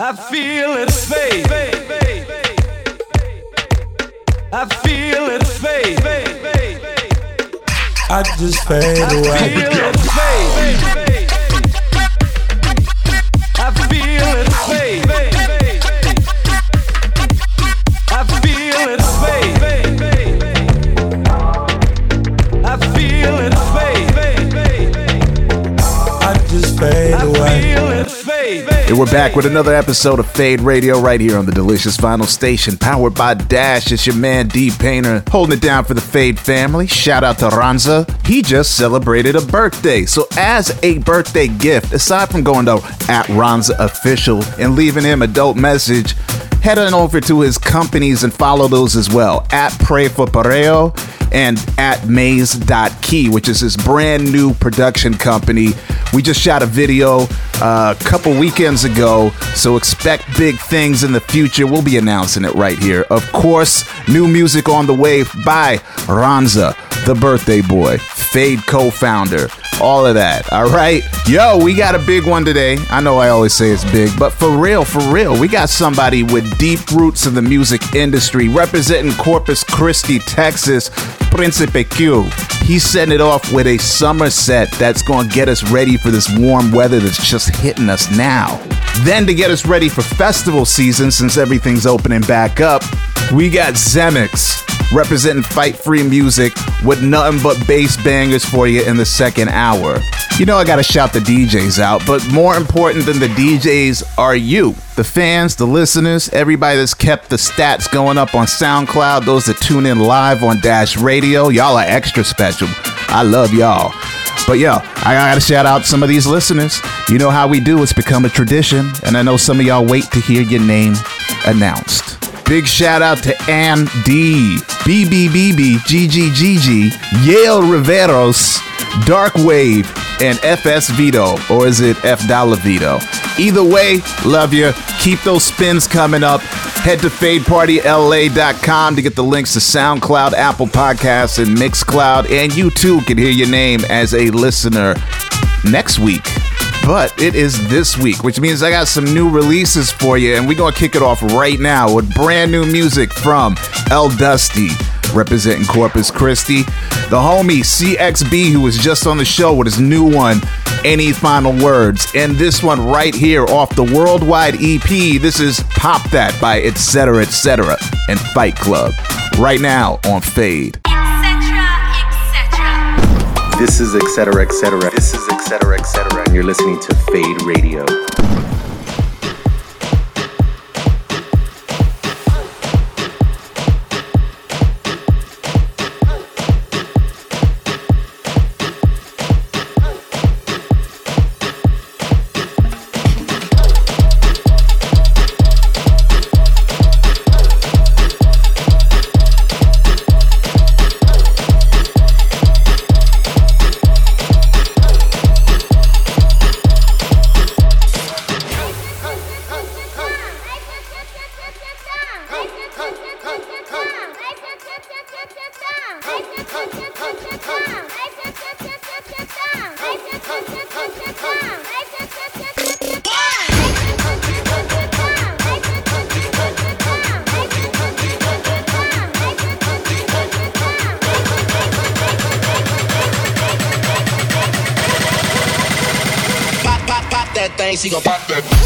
I feel it fade. I feel it fade. I just fade away. And we're back with another episode of Fade Radio right here on the Delicious Vinyl Station, powered by Dash. It's your man D Painter holding it down for the Fade family. Shout out to Ranza. He just celebrated a birthday. So, as a birthday gift, aside from going to at Ranza Official and leaving him a dope message, head on over to his companies and follow those as well at Pray for Pareo and at Maze.key, which is his brand new production company. We just shot a video uh, a couple weekends ago, so expect big things in the future. We'll be announcing it right here. Of course, new music on the way by Ranza, the birthday boy, Fade co founder, all of that. All right. Yo, we got a big one today. I know I always say it's big, but for real, for real, we got somebody with deep roots in the music industry representing Corpus Christi, Texas, Principe Q. He's setting it off with a summer set that's going to get us ready for this warm weather that's just hitting us now. Then, to get us ready for festival season, since everything's opening back up, we got Zemix representing Fight Free Music with nothing but bass bangers for you in the second hour. You know, I gotta shout the DJs out, but more important than the DJs are you, the fans, the listeners, everybody that's kept the stats going up on SoundCloud, those that tune in live on Dash Radio. Y'all are extra special. I love y'all. But yo, I gotta shout out some of these listeners. You know how we do, it's become a tradition, and I know some of y'all wait to hear your name announced. Big shout out to Ann D, BBBB, GGGG, Yale Riveros, Dark Wave, and FS Vito, or is it F Dollar Vito? Either way, love you. Keep those spins coming up. Head to fadepartyla.com to get the links to SoundCloud, Apple Podcasts, and Mixcloud, and you too can hear your name as a listener next week but it is this week, which means I got some new releases for you, and we're gonna kick it off right now with brand new music from El Dusty, representing Corpus Christi, the homie CXB, who was just on the show with his new one, Any Final Words, and this one right here off the worldwide EP. This is Pop That by Etc. Etc. and Fight Club, right now on Fade. This is etc. etc. This is etc. etc. And you're listening to Fade Radio. Pop that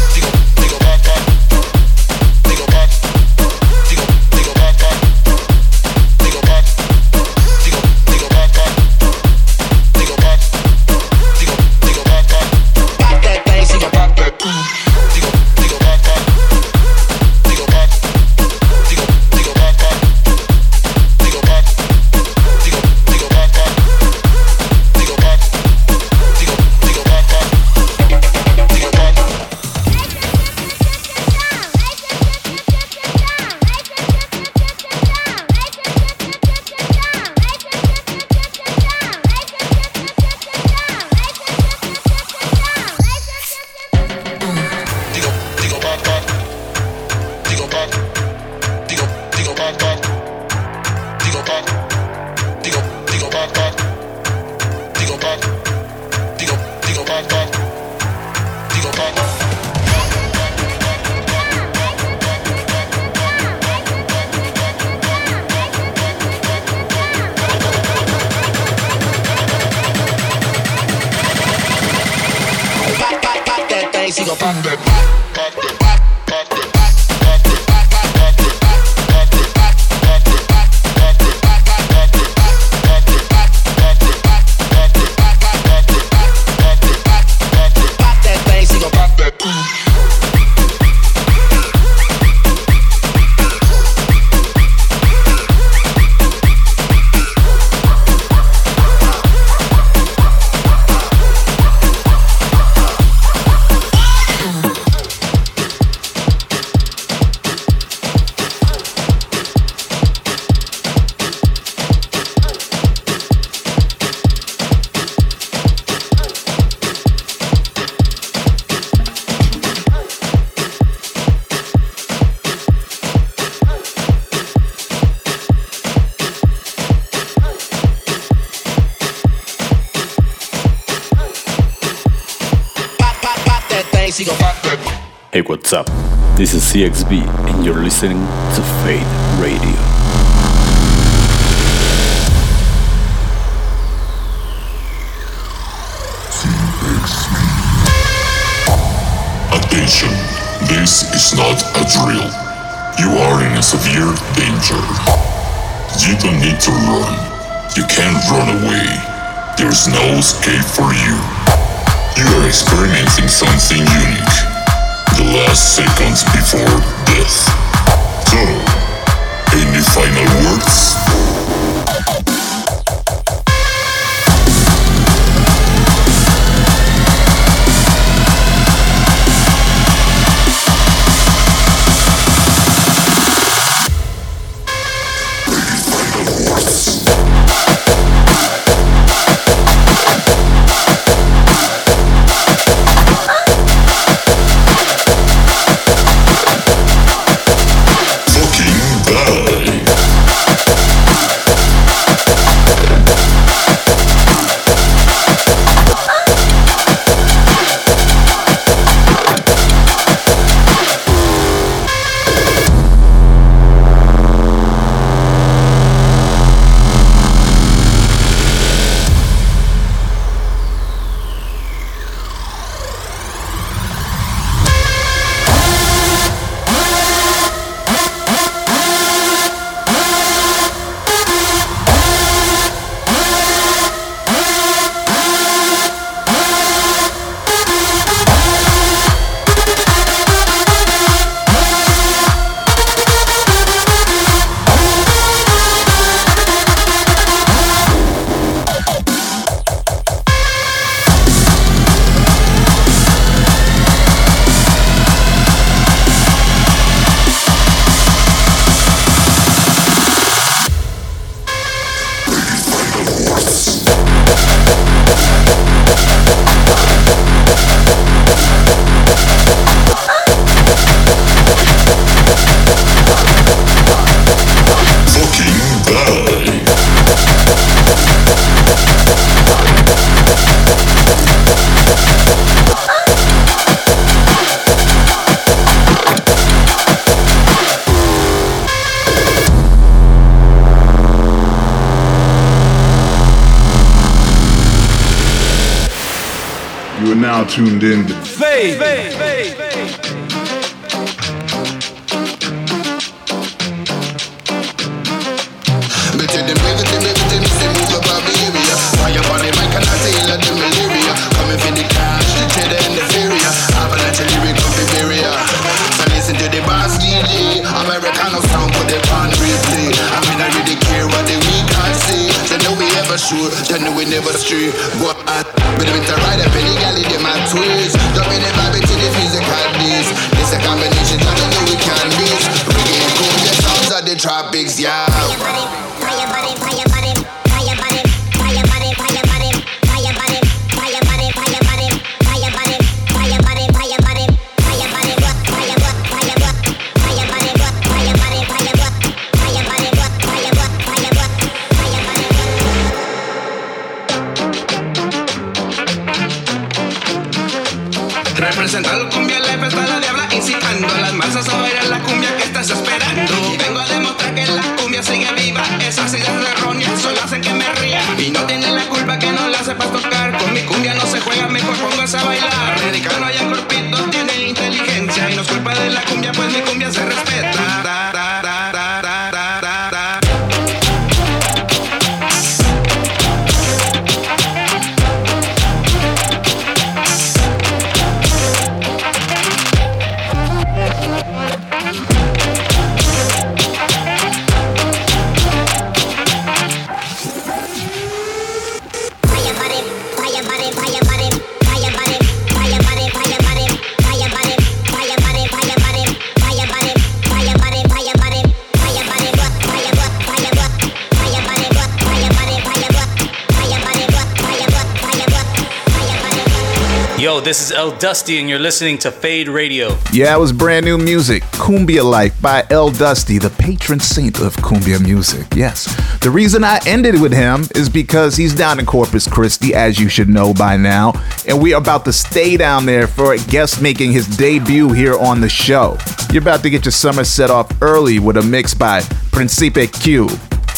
CXB, and you're listening Dusty, and you're listening to Fade Radio. Yeah, it was brand new music. Cumbia Life by El Dusty, the patron saint of cumbia music. Yes. The reason I ended with him is because he's down in Corpus Christi, as you should know by now, and we are about to stay down there for a guest making his debut here on the show. You're about to get your summer set off early with a mix by Principe Q.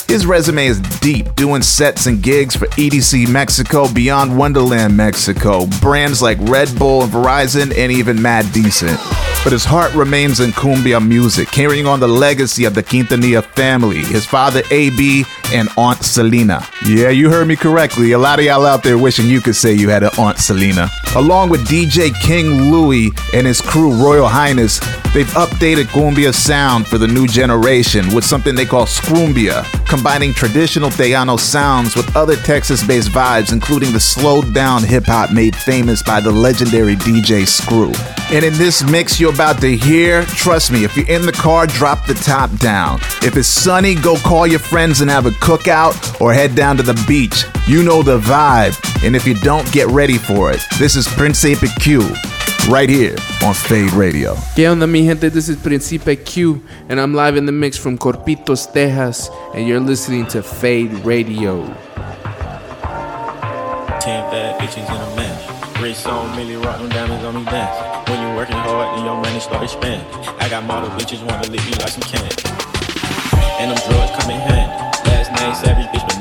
His resume is deep, doing sets and gigs for EDC Mexico, Beyond Wonderland Mexico, brands like Red Bull and Verizon, and even Mad Decent. But his heart remains in cumbia music, carrying on the legacy of the Quintanilla family, his father AB and Aunt Selena. Yeah, you heard me correctly. A lot of y'all out there wishing you could say you had an Aunt Selena. Along with DJ King Louie and his crew Royal Highness, they've updated cumbia sound for the new generation with something they call scrumbia, combining traditional Tejano sounds with other Texas-based vibes, including the slowed down hip hop made famous by the legendary DJ Screw. And in this mix you're about to hear, trust me, if you're in the car, drop the top down. If it's sunny, go call your friends and have a cookout or head down to the beach. You know the vibe. And if you don't, get ready for it. This is Principe Q, right here on Fade Radio. ¿Qué onda, mi gente? This is Principe Q, and I'm live in the mix from Corpitos, Texas, and you're listening to Fade Radio. Ten bad bitches in a match. Wrist on Millie rock them diamonds on me dance. When you working hard and your money start expanding. I got model bitches wanna lick me like some candy. And them drugs come in handy. Last name savage bitch,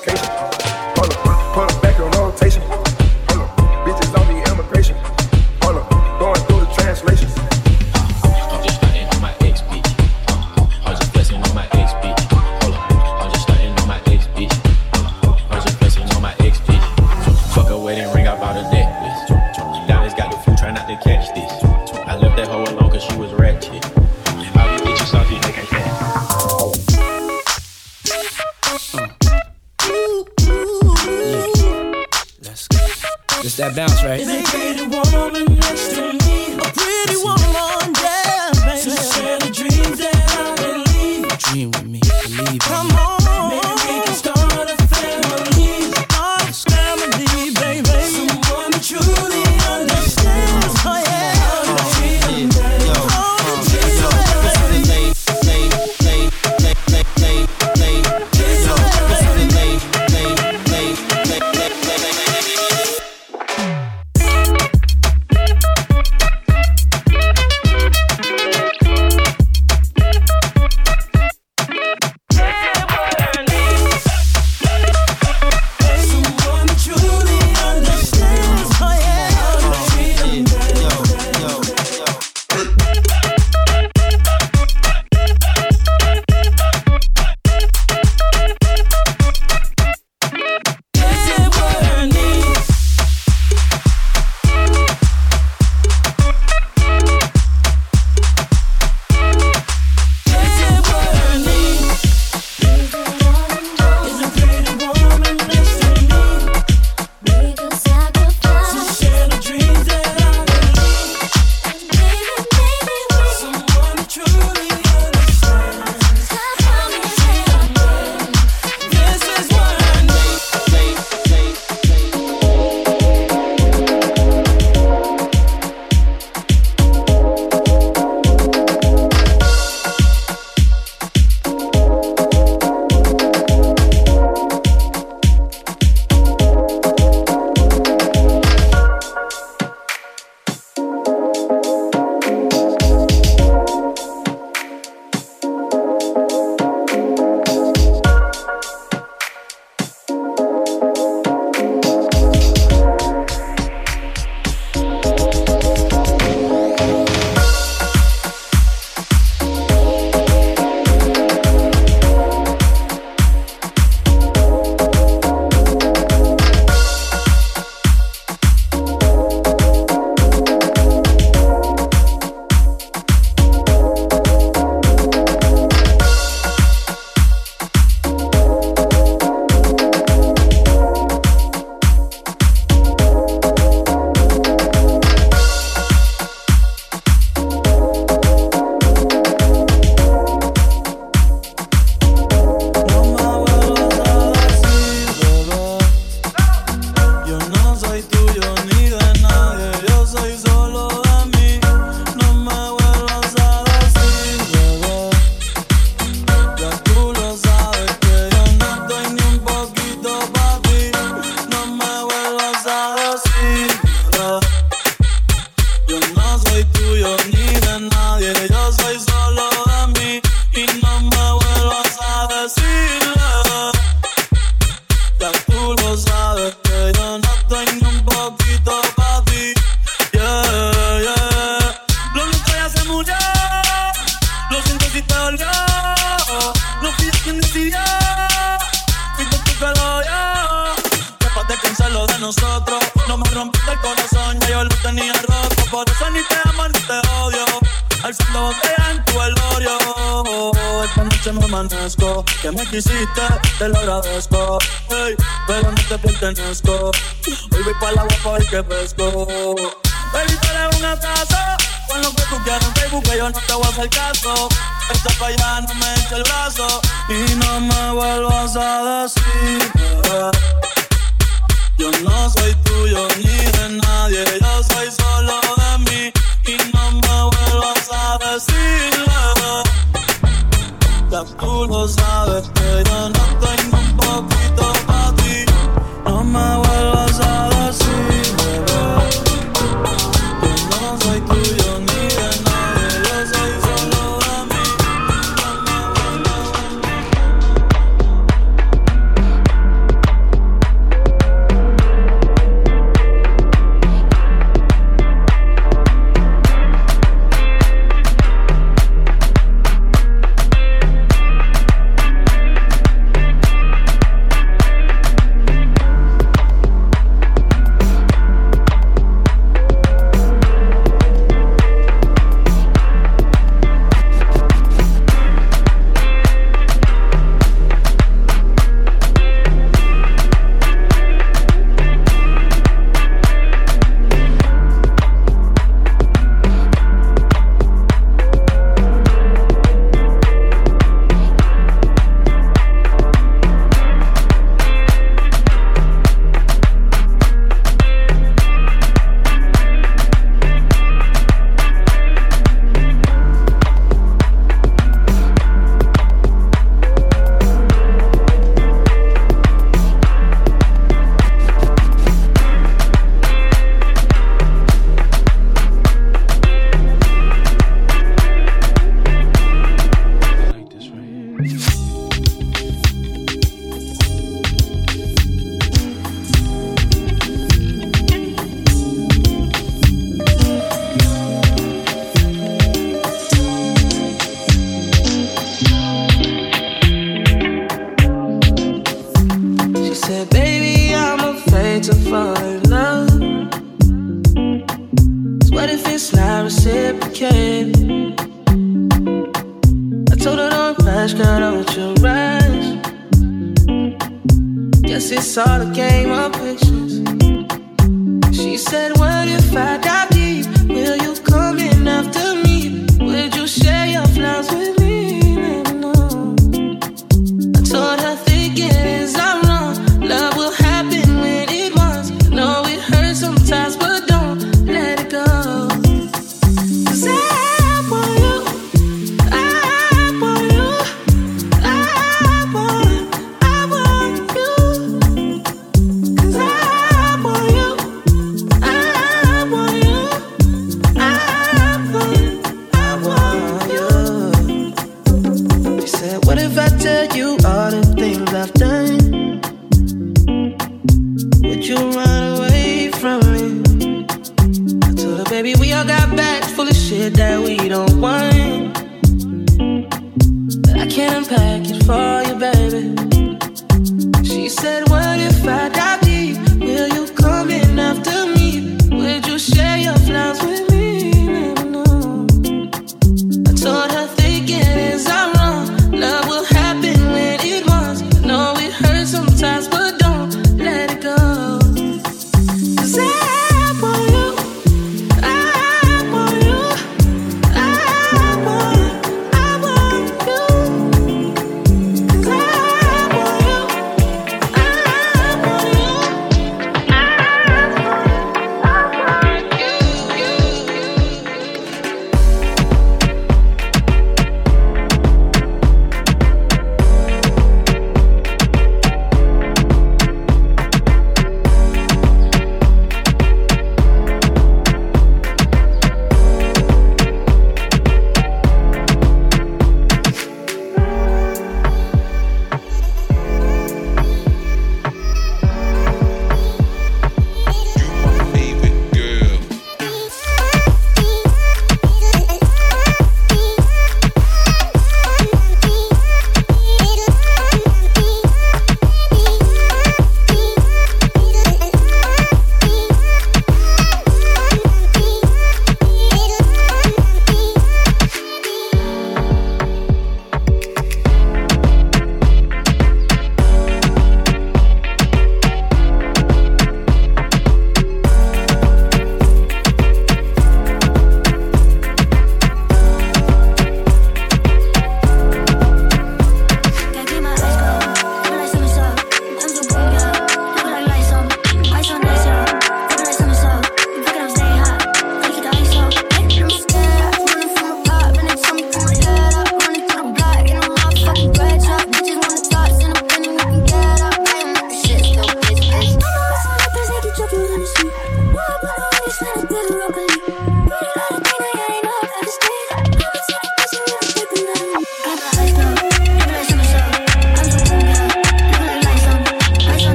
this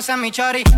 casa mi chori.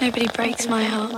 Nobody breaks my heart.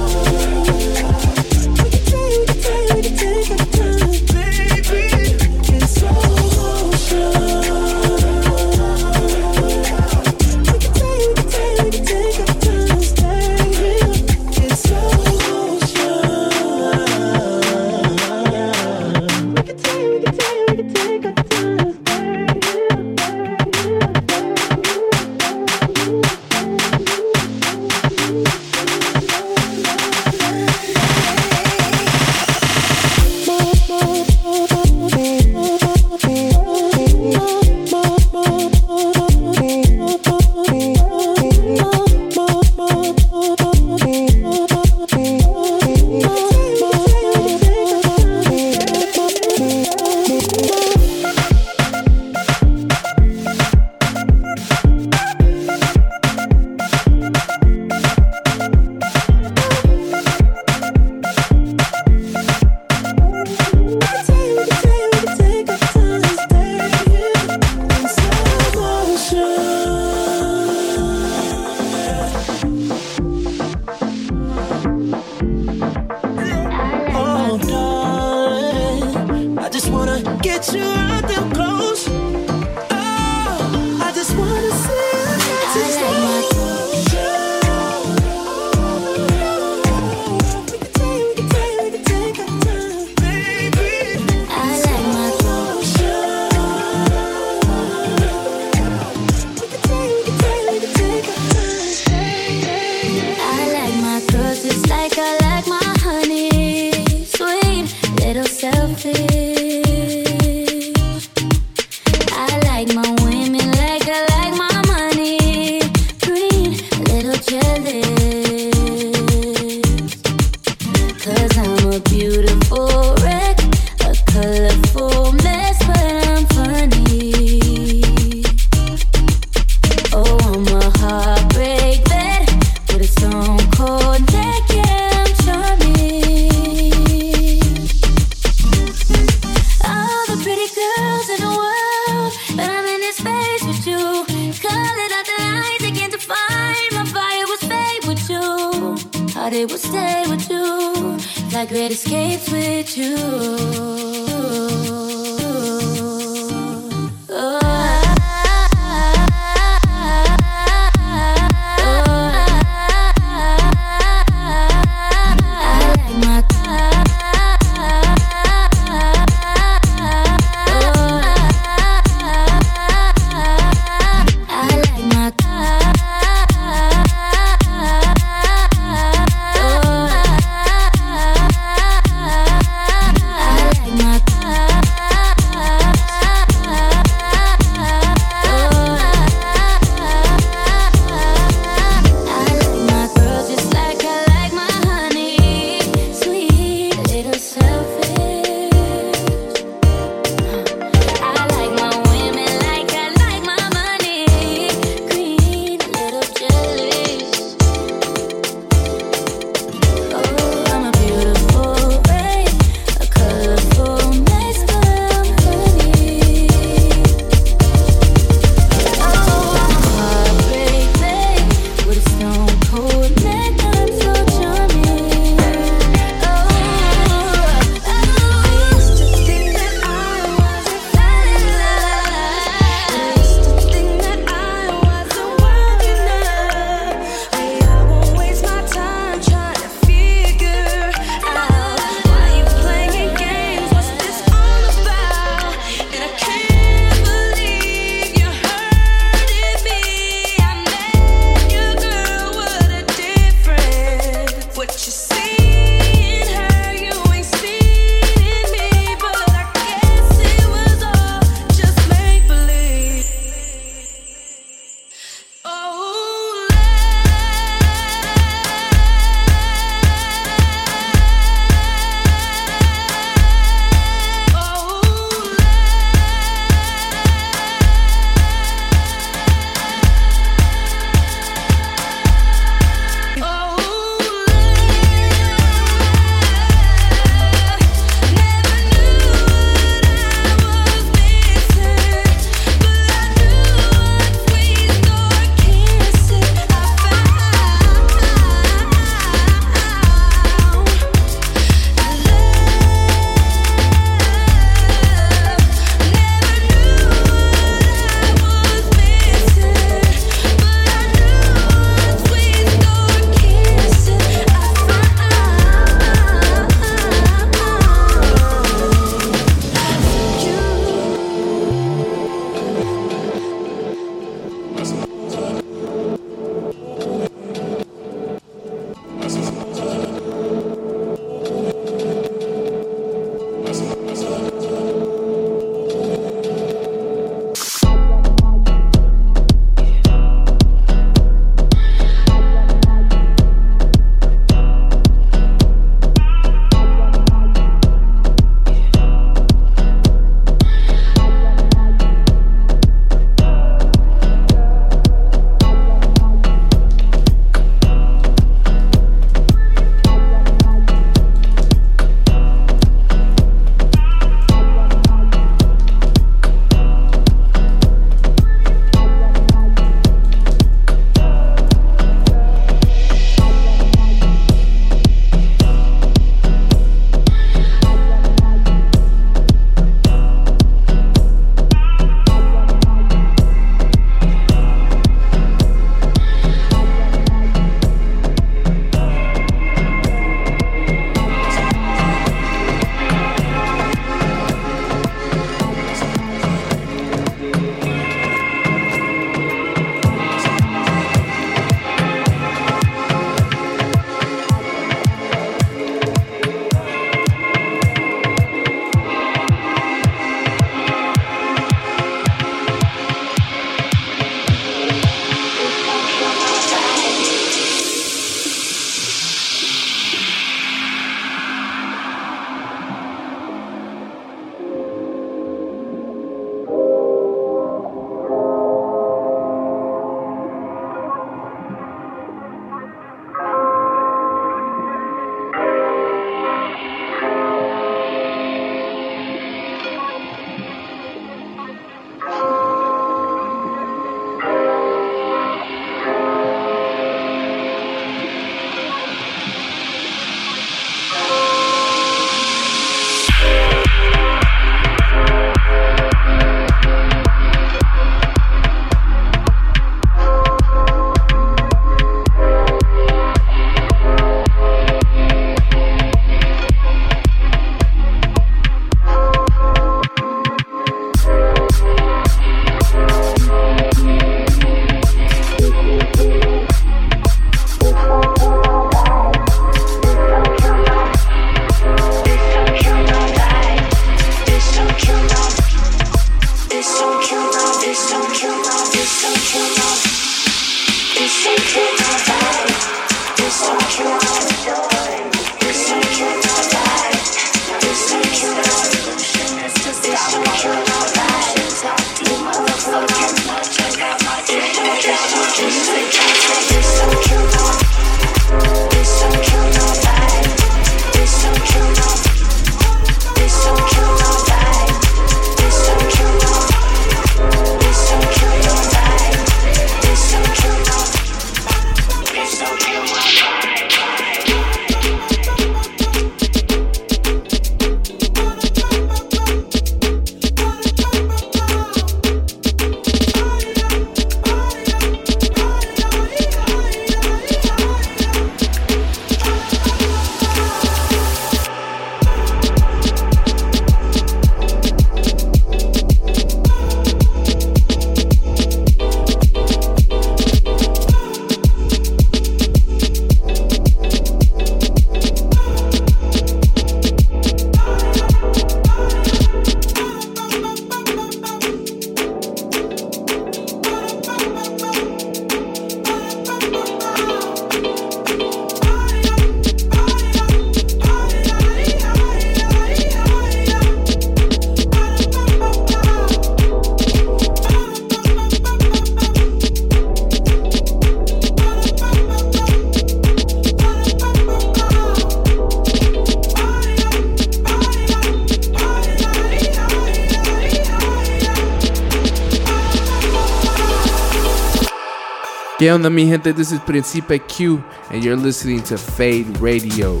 ¿Qué onda, mi gente? This is Principe Q, and you're listening to Fade Radio.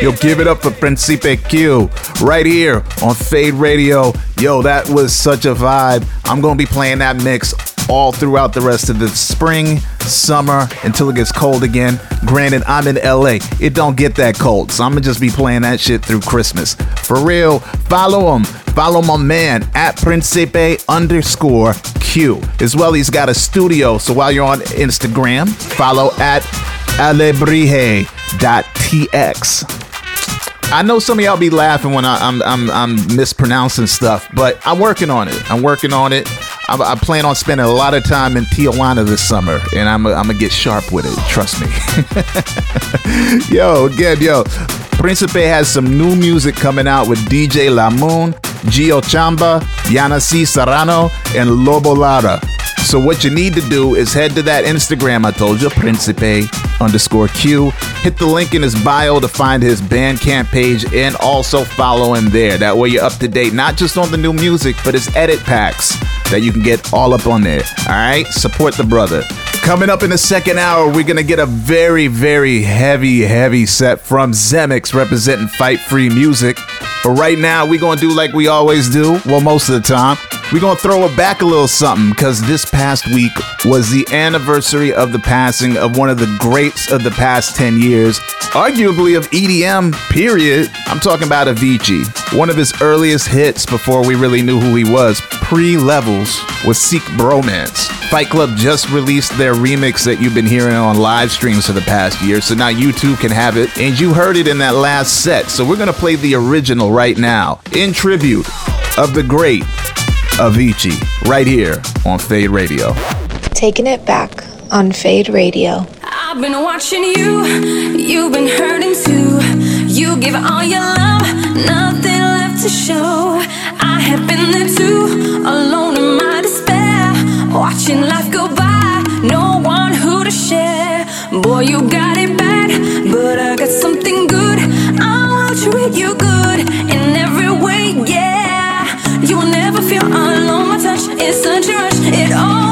Yo, give it up for Principe Q right here on Fade Radio. Yo, that was such a vibe. I'm going to be playing that mix all throughout the rest of the spring, summer, until it gets cold again. Granted, I'm in LA. It don't get that cold, so I'm going to just be playing that shit through Christmas. For real, follow him. Follow my man at Principe underscore Q. As well, he's got a studio, so while you're on Instagram, follow at alebrije.tx. I know some of y'all be laughing when I, I'm, I'm I'm mispronouncing stuff, but I'm working on it. I'm working on it. I, I plan on spending a lot of time in Tijuana this summer, and I'm I'm gonna get sharp with it. Trust me. yo, again, yo, Principe has some new music coming out with DJ Lamoon, Gio Chamba, Yana C. Serrano, and Lobo Lara. So what you need to do is head to that Instagram I told you, Principe underscore Q. Hit the link in his bio to find his Bandcamp page and also follow him there. That way you're up to date, not just on the new music, but his edit packs that you can get all up on there. All right, support the brother. Coming up in the second hour, we're gonna get a very, very heavy, heavy set from Zemix representing Fight Free Music. But right now, we're gonna do like we always do. Well, most of the time, we're gonna throw it back a little something because this past week was the anniversary of the passing of one of the greats of the past 10 years, arguably of EDM, period. I'm talking about Avicii. One of his earliest hits before we really knew who he was, pre levels, was Seek Bromance. Fight Club just released their remix that you've been hearing on live streams for the past year, so now you too can have it. And you heard it in that last set, so we're gonna play the original right now in tribute of the great Avicii right here on Fade Radio. Taking it back on Fade Radio. I've been watching you, you've been hurting too. You give all your love, nothing left to show. I have been there too, alone in my despair. Watching life go by, no one who to share. Boy, you got it bad, but I got something good. I will treat you good in Is such a rush, it all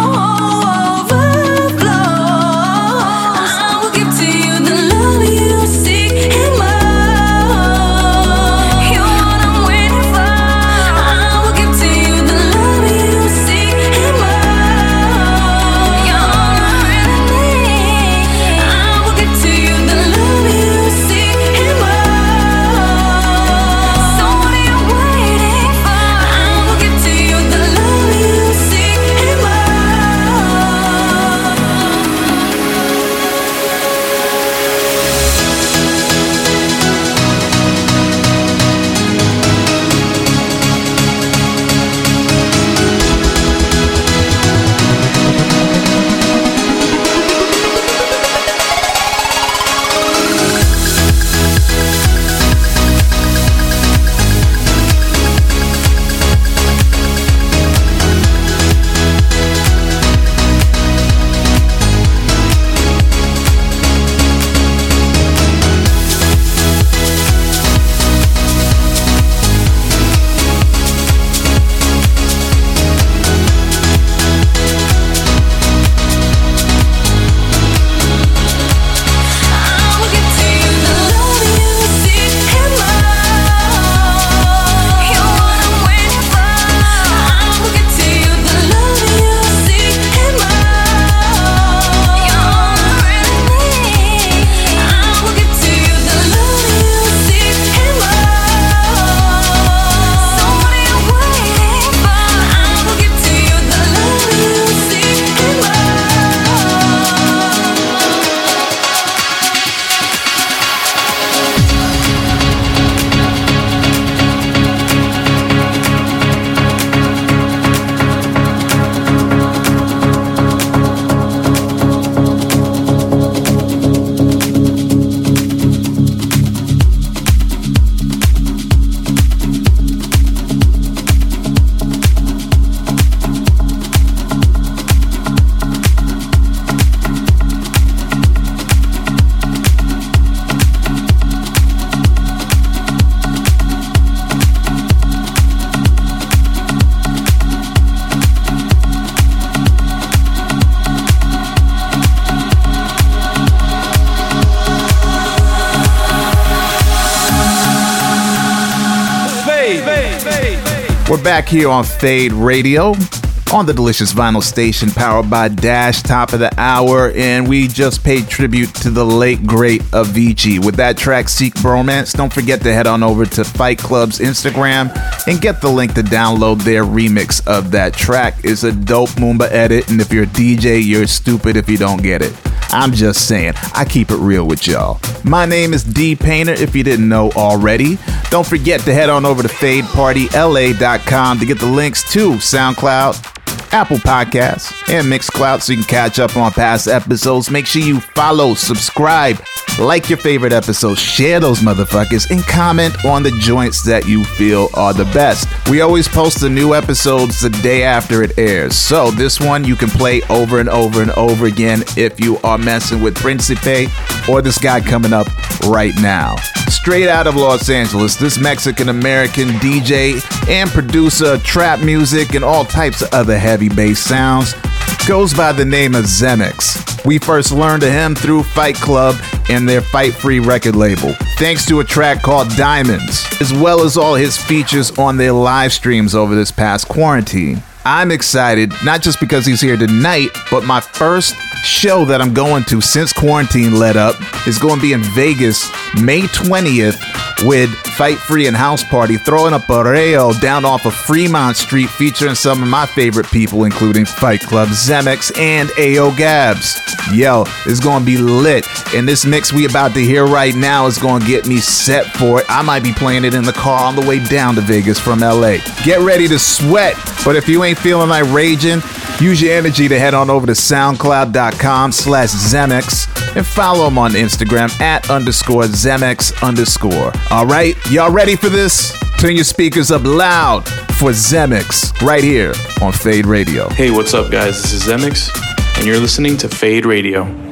back here on Fade Radio on the delicious vinyl station powered by Dash, top of the hour, and we just paid tribute to the late great Avicii with that track Seek Bromance. Don't forget to head on over to Fight Klub's Instagram and get the link to download their remix of that track. It's a dope Moomba edit, and if you're a DJ, you're stupid if you don't get it. I'm just saying, I keep it real with y'all. My name is D Painter, if you didn't know already. Don't forget to head on over to fadepartyla.com to get the links to SoundCloud, Apple Podcasts, and Mixcloud so you can catch up on past episodes. Make sure you follow, subscribe, like your favorite episodes, share those motherfuckers, and comment on the joints that you feel are the best. We always post the new episodes the day after it airs. So this one you can play over and over and over again if you are messing with Principe or this guy coming up right now. Straight out of Los Angeles, this Mexican American DJ and producer of trap music and all types of other heavy bass sounds goes by the name of Zemex. We first learned of him through Fight Klub and their Fight Free record label, thanks to a track called Diamonds, as well as all his features on their live streams over this past quarantine. I'm excited, not just because he's here tonight, but my first show that I'm going to since quarantine let up is going to be in Vegas May 20th with Fight Free and House Party throwing up a pareo down off of Fremont Street featuring some of my favorite people, including Fight Klub, Zemex, and AO Gabs. Yo, it's to be lit. And this mix we about to hear right now is to get me set for it. I might be playing it in the car on the way down to Vegas from LA. Get ready to sweat. But if you ain't feeling like raging, use your energy to head on over to soundcloud.com slash Zemex and follow him on Instagram at underscore Zemex underscore. All right, y'all ready for this? Turn your speakers up loud for Zemex right here on Fade Radio. Hey, what's up, guys? This is Zemex, and you're listening to Fade Radio.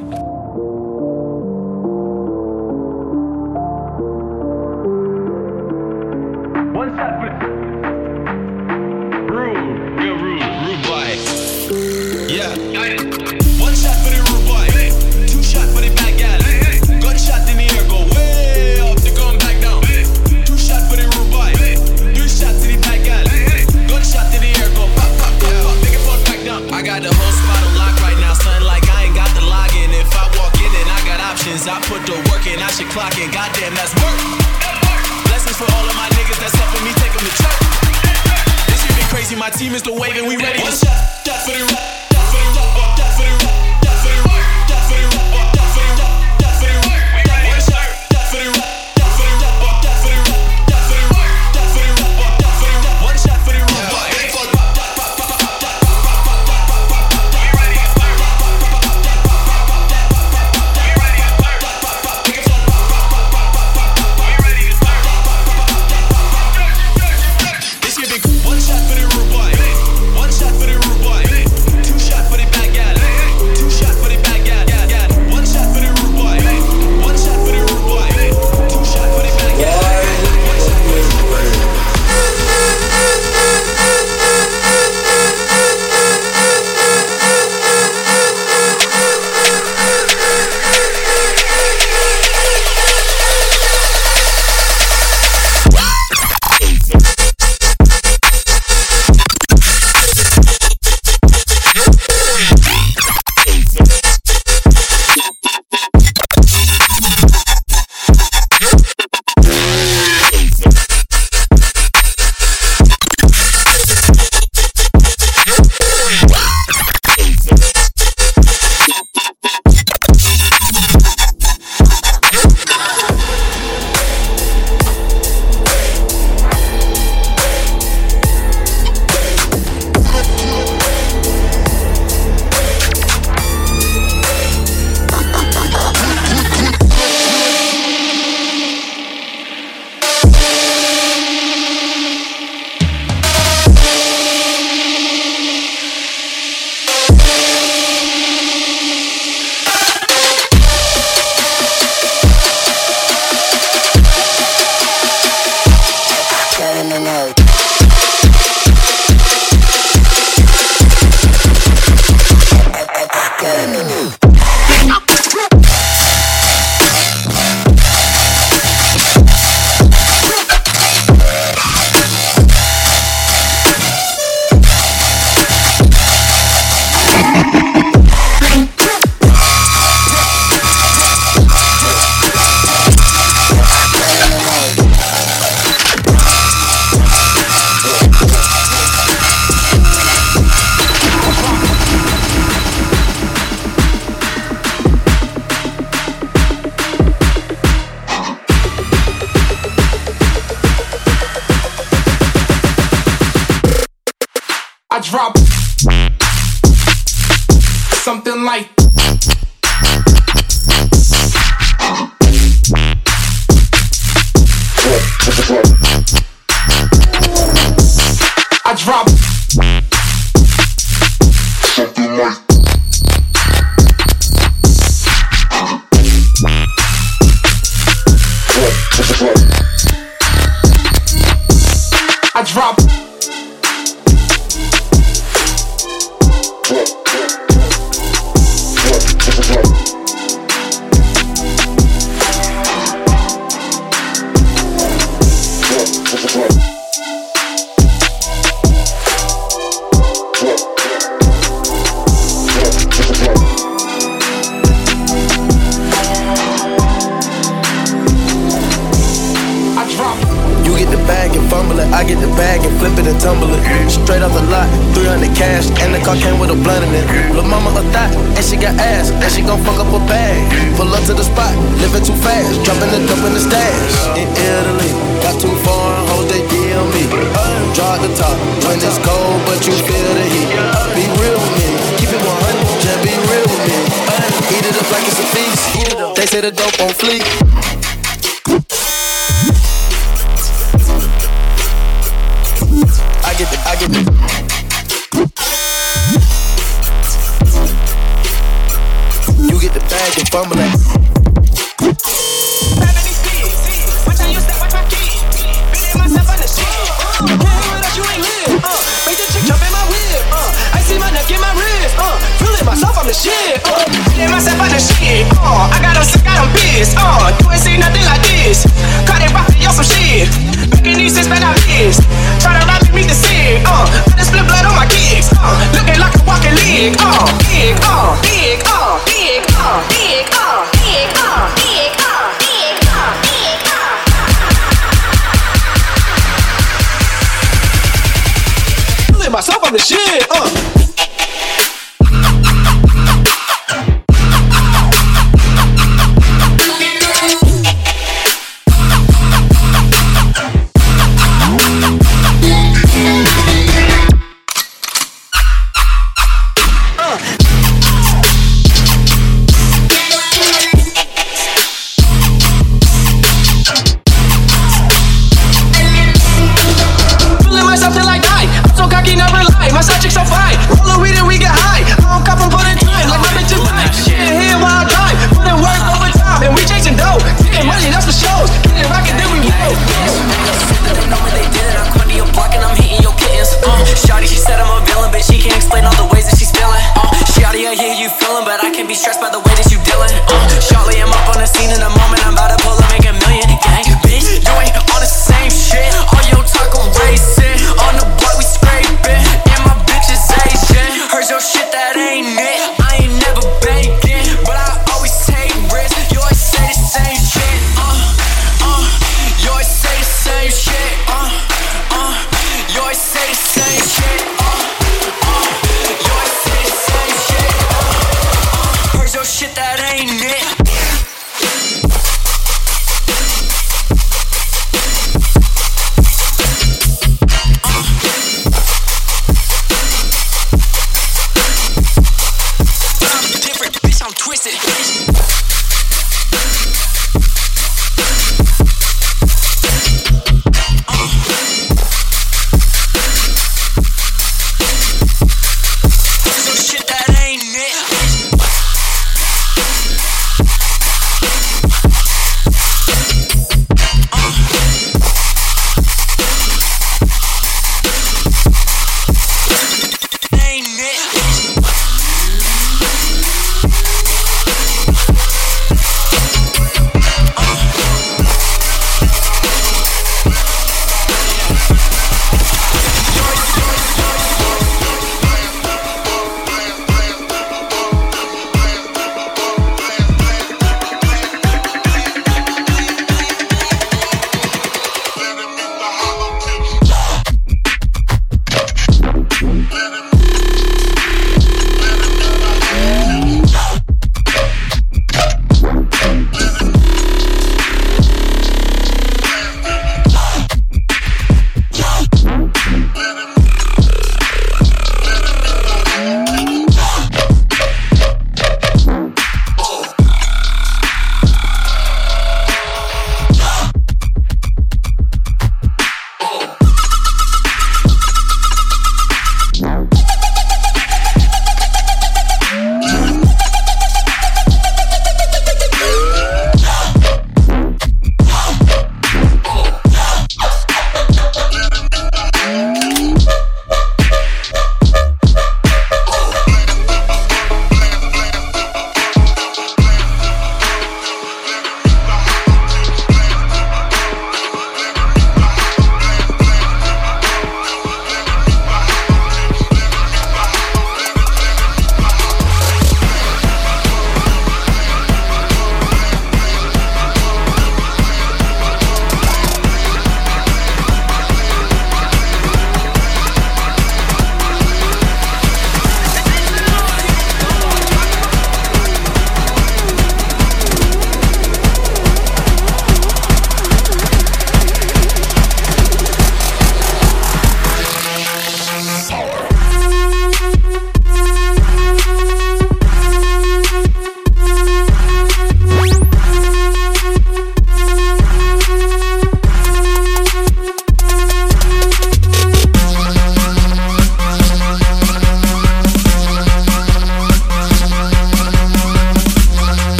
Like.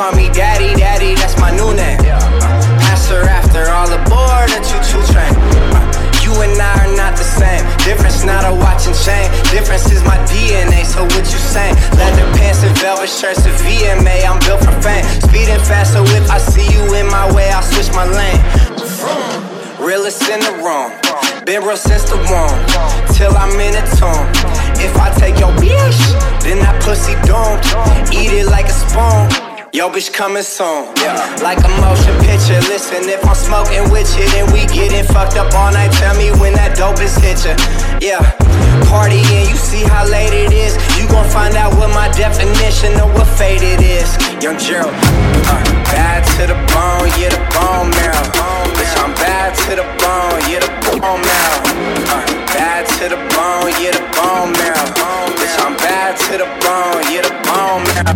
Call me daddy, daddy, that's my new name. Pastor after all aboard a choo-choo train. You and I are not the same. Difference not a watch and chain. Difference is my DNA. So what you saying? Leather pants and velvet shirts and VMA. I'm built for fame. Speeding fast, so if I see you in my way, I'll switch my lane. Realest in the room. Been real since the womb. Till I'm in a tomb. If I take your bitch, then that pussy don't Eat it like a spoon. Yo, bitch coming soon. Yeah. Like a motion picture. Listen, if I'm smoking with you, then we getting fucked up all night. Tell me when that dope is hit ya. Yeah. Party and you see how late it is. You gon' find out what my definition of what fate it is. Young Gerald. Uh, bad to the bone, yeah, the bone marrow. Bitch, I'm bad to the bone, yeah, the bone marrow. Uh, bad to the bone, yeah, the bone marrow. To the bone, yeah, the bone marrow.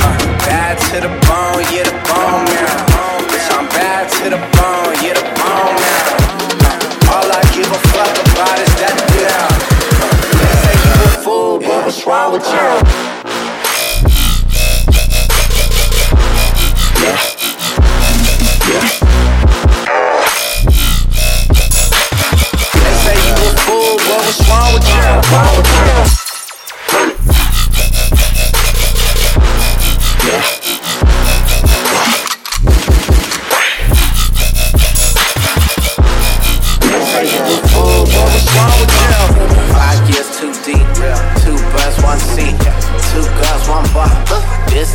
Uh, bad to the bone, yeah, the bone marrow. Bitch, I'm bad to the bone, yeah, the bone marrow. Uh, all I give a fuck about is that down. They say you a fool, but what's wrong with you? They say you a fool, but what's wrong with you? Wrong with you?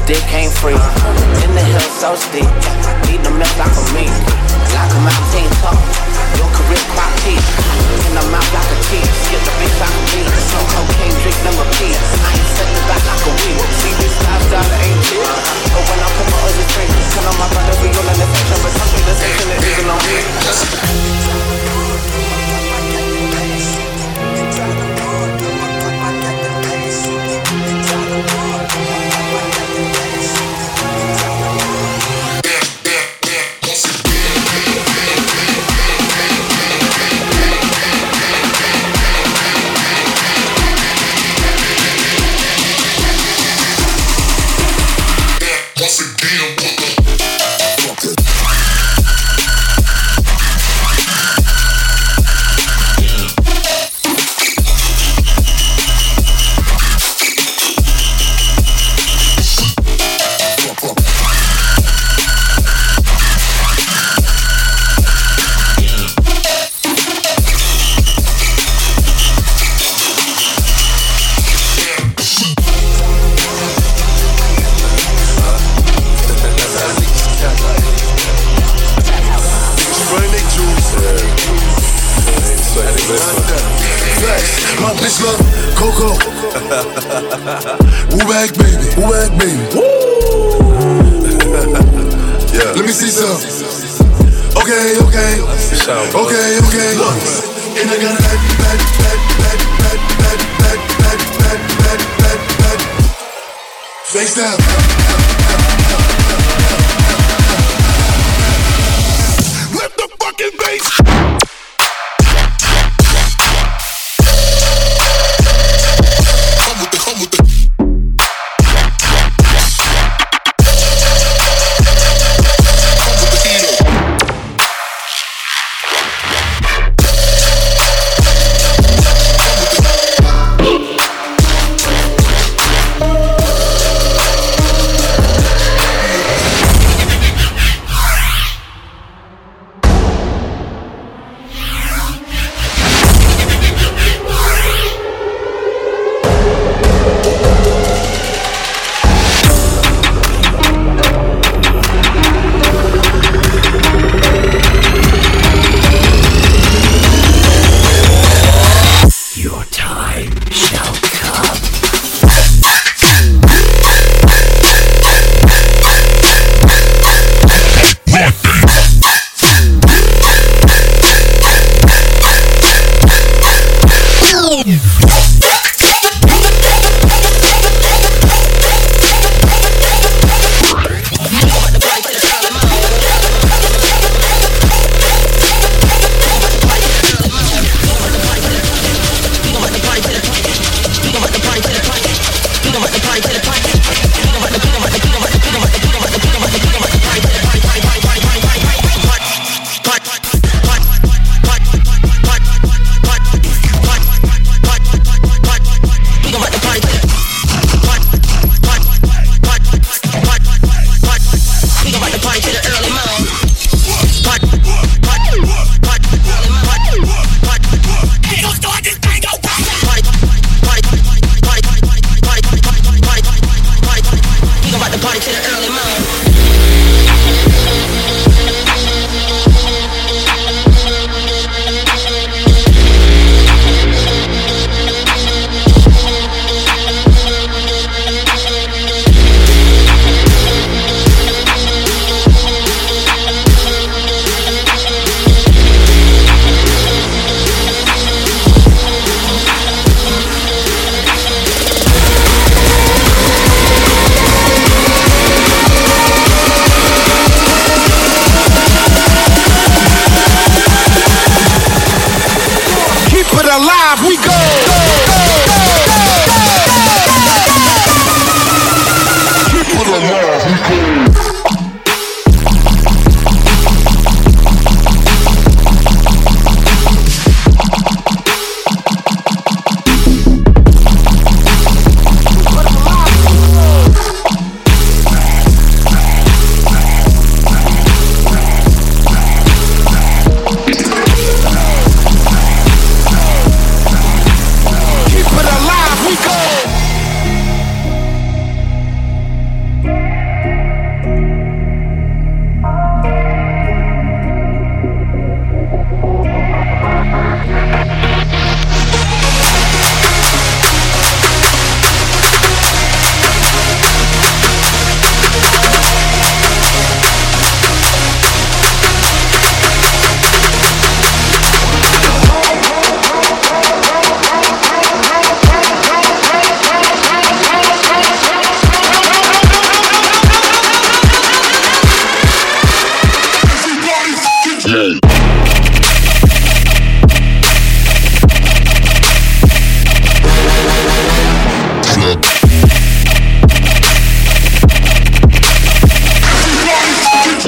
Dick ain't free. In the hill so steep, need the mess like a meat, like a mountain top. Your career crop teeth, in the mouth like a teeth. Skip the bitch like a beat, so cocaine drink repeat. I ain't setting back like a weed. See this lifestyle ain't cheap, but when I put my other drink, tell on my brother we all in the section, but some the section that isn't on me. Running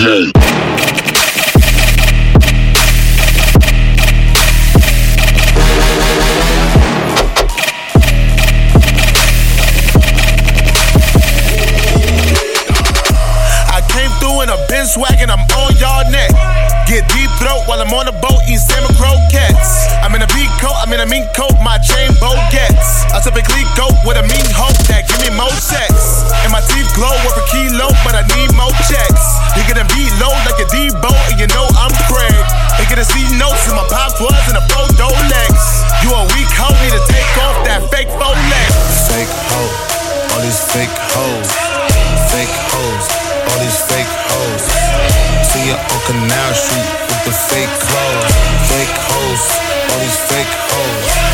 I came through in a Benz wagon, I'm on y'all neck. Get deep throat while I'm on the boat eating salmon croquettes. I'm in a beat coat, I'm in a mink coat, my chain bow gets. I typically go with a mean hope that give me more sex. And my teeth glow worth See notes in my pops was in a photo lex. You a weak hoe, need to take off that fake Rolex. Fake hoe, all these fake hoes. Fake hoes, all these fake hoes. See ya on Canal Street with the fake clothes. Fake hoes, all these fake hoes.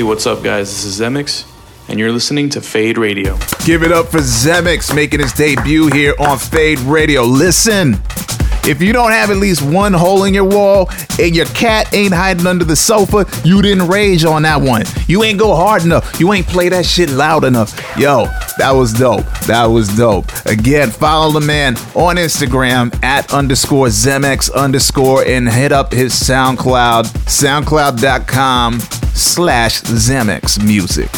Hey, what's up, guys? This is Zemex, and you're listening to Fade Radio. Give it up for Zemex making his debut here on Fade Radio. Listen, if you don't have at least one hole in your wall and your cat ain't hiding under the sofa, you didn't rage on that one. You ain't go hard enough. You ain't play that shit loud enough. Yo, that was dope. That was dope. Again, follow the man on Instagram at underscore Zemex underscore and hit up his SoundCloud, soundcloud.com slash Zemex Music.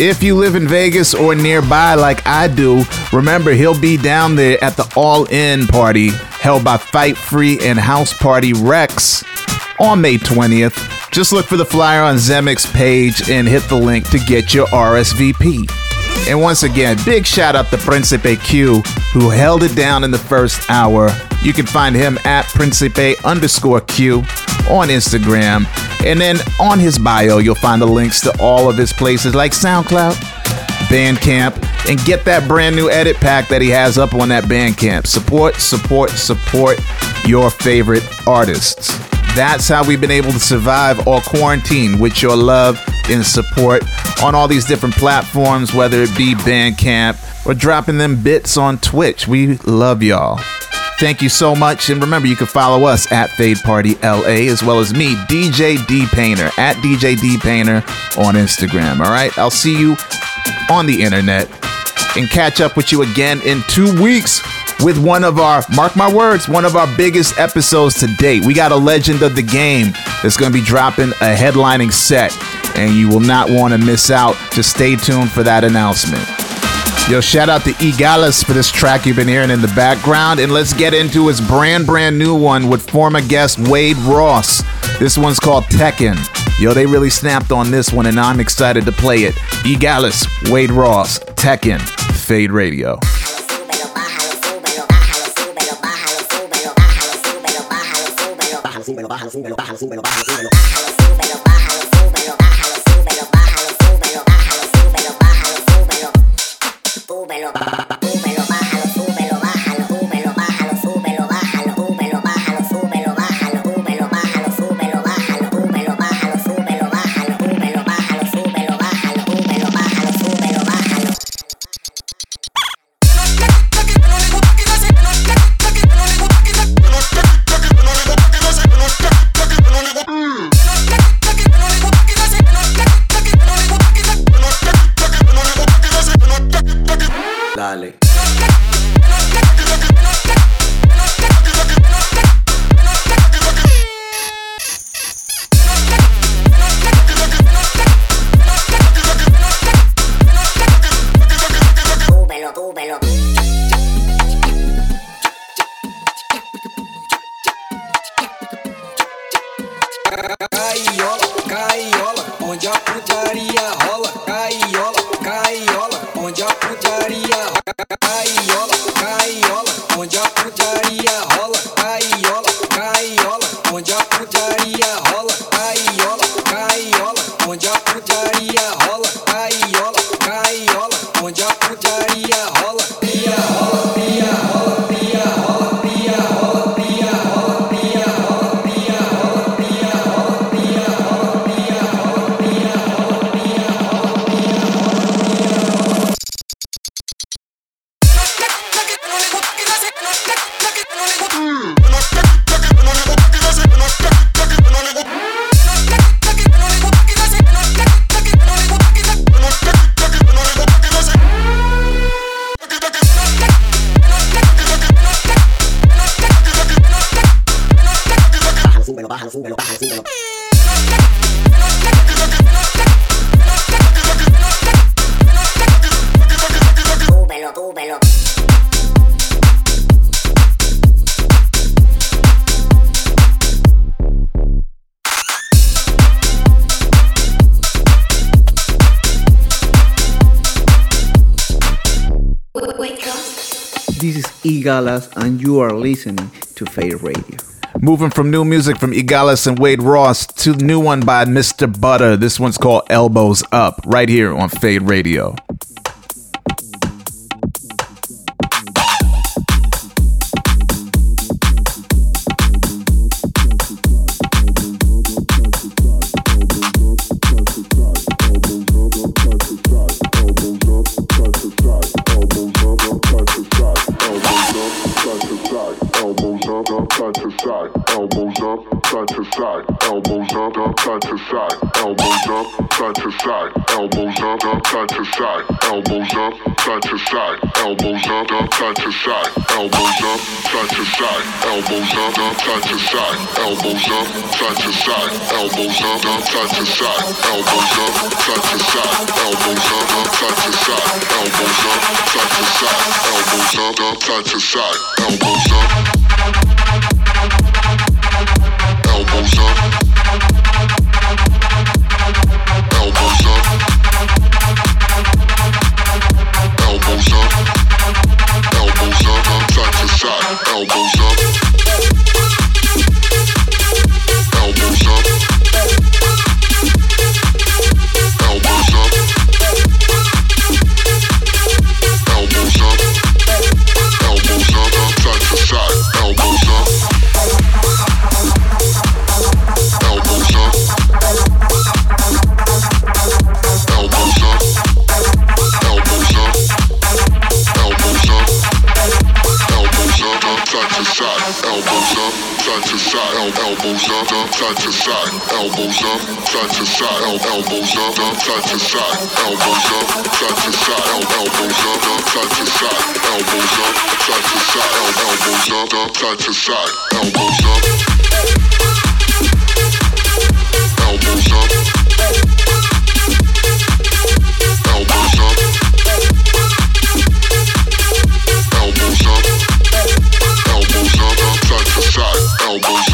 If you live in Vegas or nearby like I do, remember he'll be down there at the All In party held by Fight Free and House Party Rex on May 20th. Just look for the flyer on Zemex's page and hit the link to get your RSVP. And once again, big shout out to Principe Q, who held it down in the first hour. You can find him at Principe underscore Q on Instagram. And then on his bio, you'll find the links to all of his places like SoundCloud, Bandcamp, and get that brand new edit pack that he has up on that Bandcamp. Support, support, support your favorite artists. That's how we've been able to survive all quarantine with your love and support on all these different platforms, whether it be Bandcamp or dropping them bits on Twitch. We love y'all. Thank you so much. And remember, you can follow us at Fade Party LA as well as me, DJ D Painter, at DJ D Painter on Instagram. All right. I'll see you on the internet and catch up with you again in two weeks with one of our, mark my words, one of our biggest episodes to date. We got a legend of the game that's going to be dropping a headlining set, and you will not want to miss out. Just stay tuned for that announcement. Yo, shout out to Egalis for this track you've been hearing in the background. And let's get into his brand, brand new one with former guest Wade Ross. This one's called Tekken. Yo, they really snapped on this one, and I'm excited to play it. Egalis, Wade Ross, Tekken, Fade Radio. down. Maria. Moving from new music from Igalis and Wade Ross to the new one by Mr. Butter. This one's called Elbows Up, right here on Fade Radio. Up, up, side to side, elbows up, side to side, elbows up, up, side to side, elbows up, side to side, elbows up, up, side to side, elbows up, side to side, elbows up, up, side to side, elbows up, side to side, elbows up, up, side to side, elbows up, side to side, elbows up, up, side to side, elbows up. Elbows up. Up, up, side to side. Elbows up. Elbows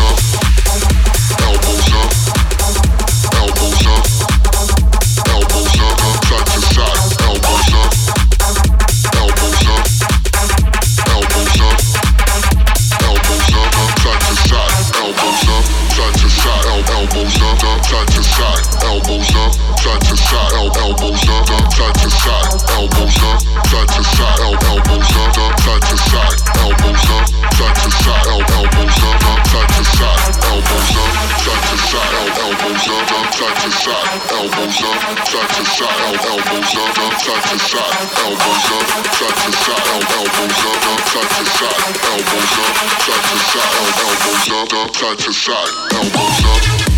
side. Elbows up, side to side. El- Elbows up,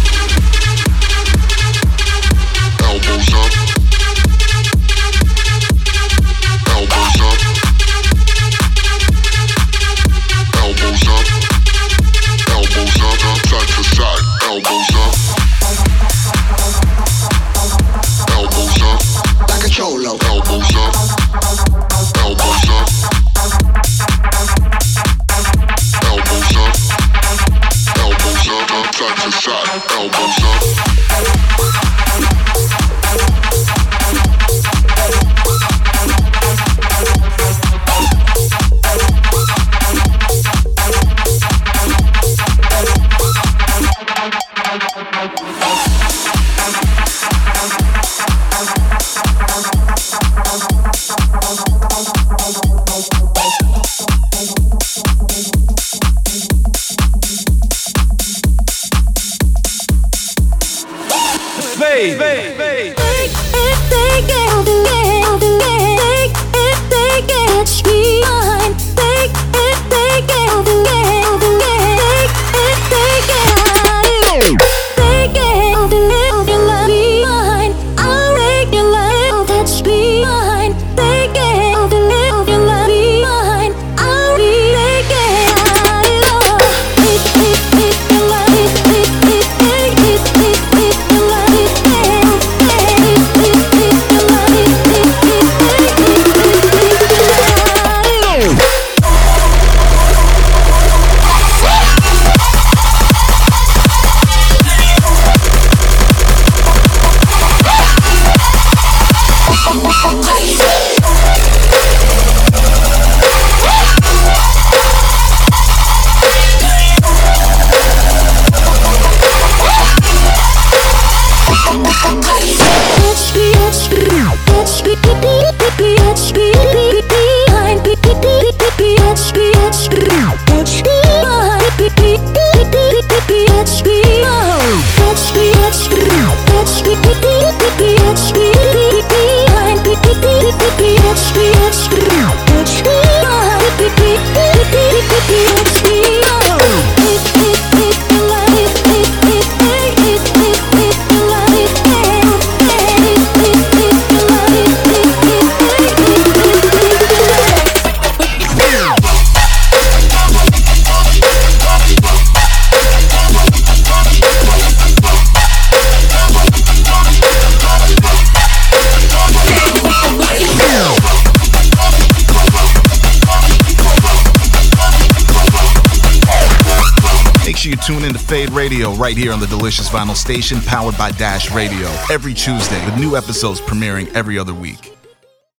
right here on the Delicious Vinyl Station, powered by Dash Radio, every Tuesday, with new episodes premiering every other week.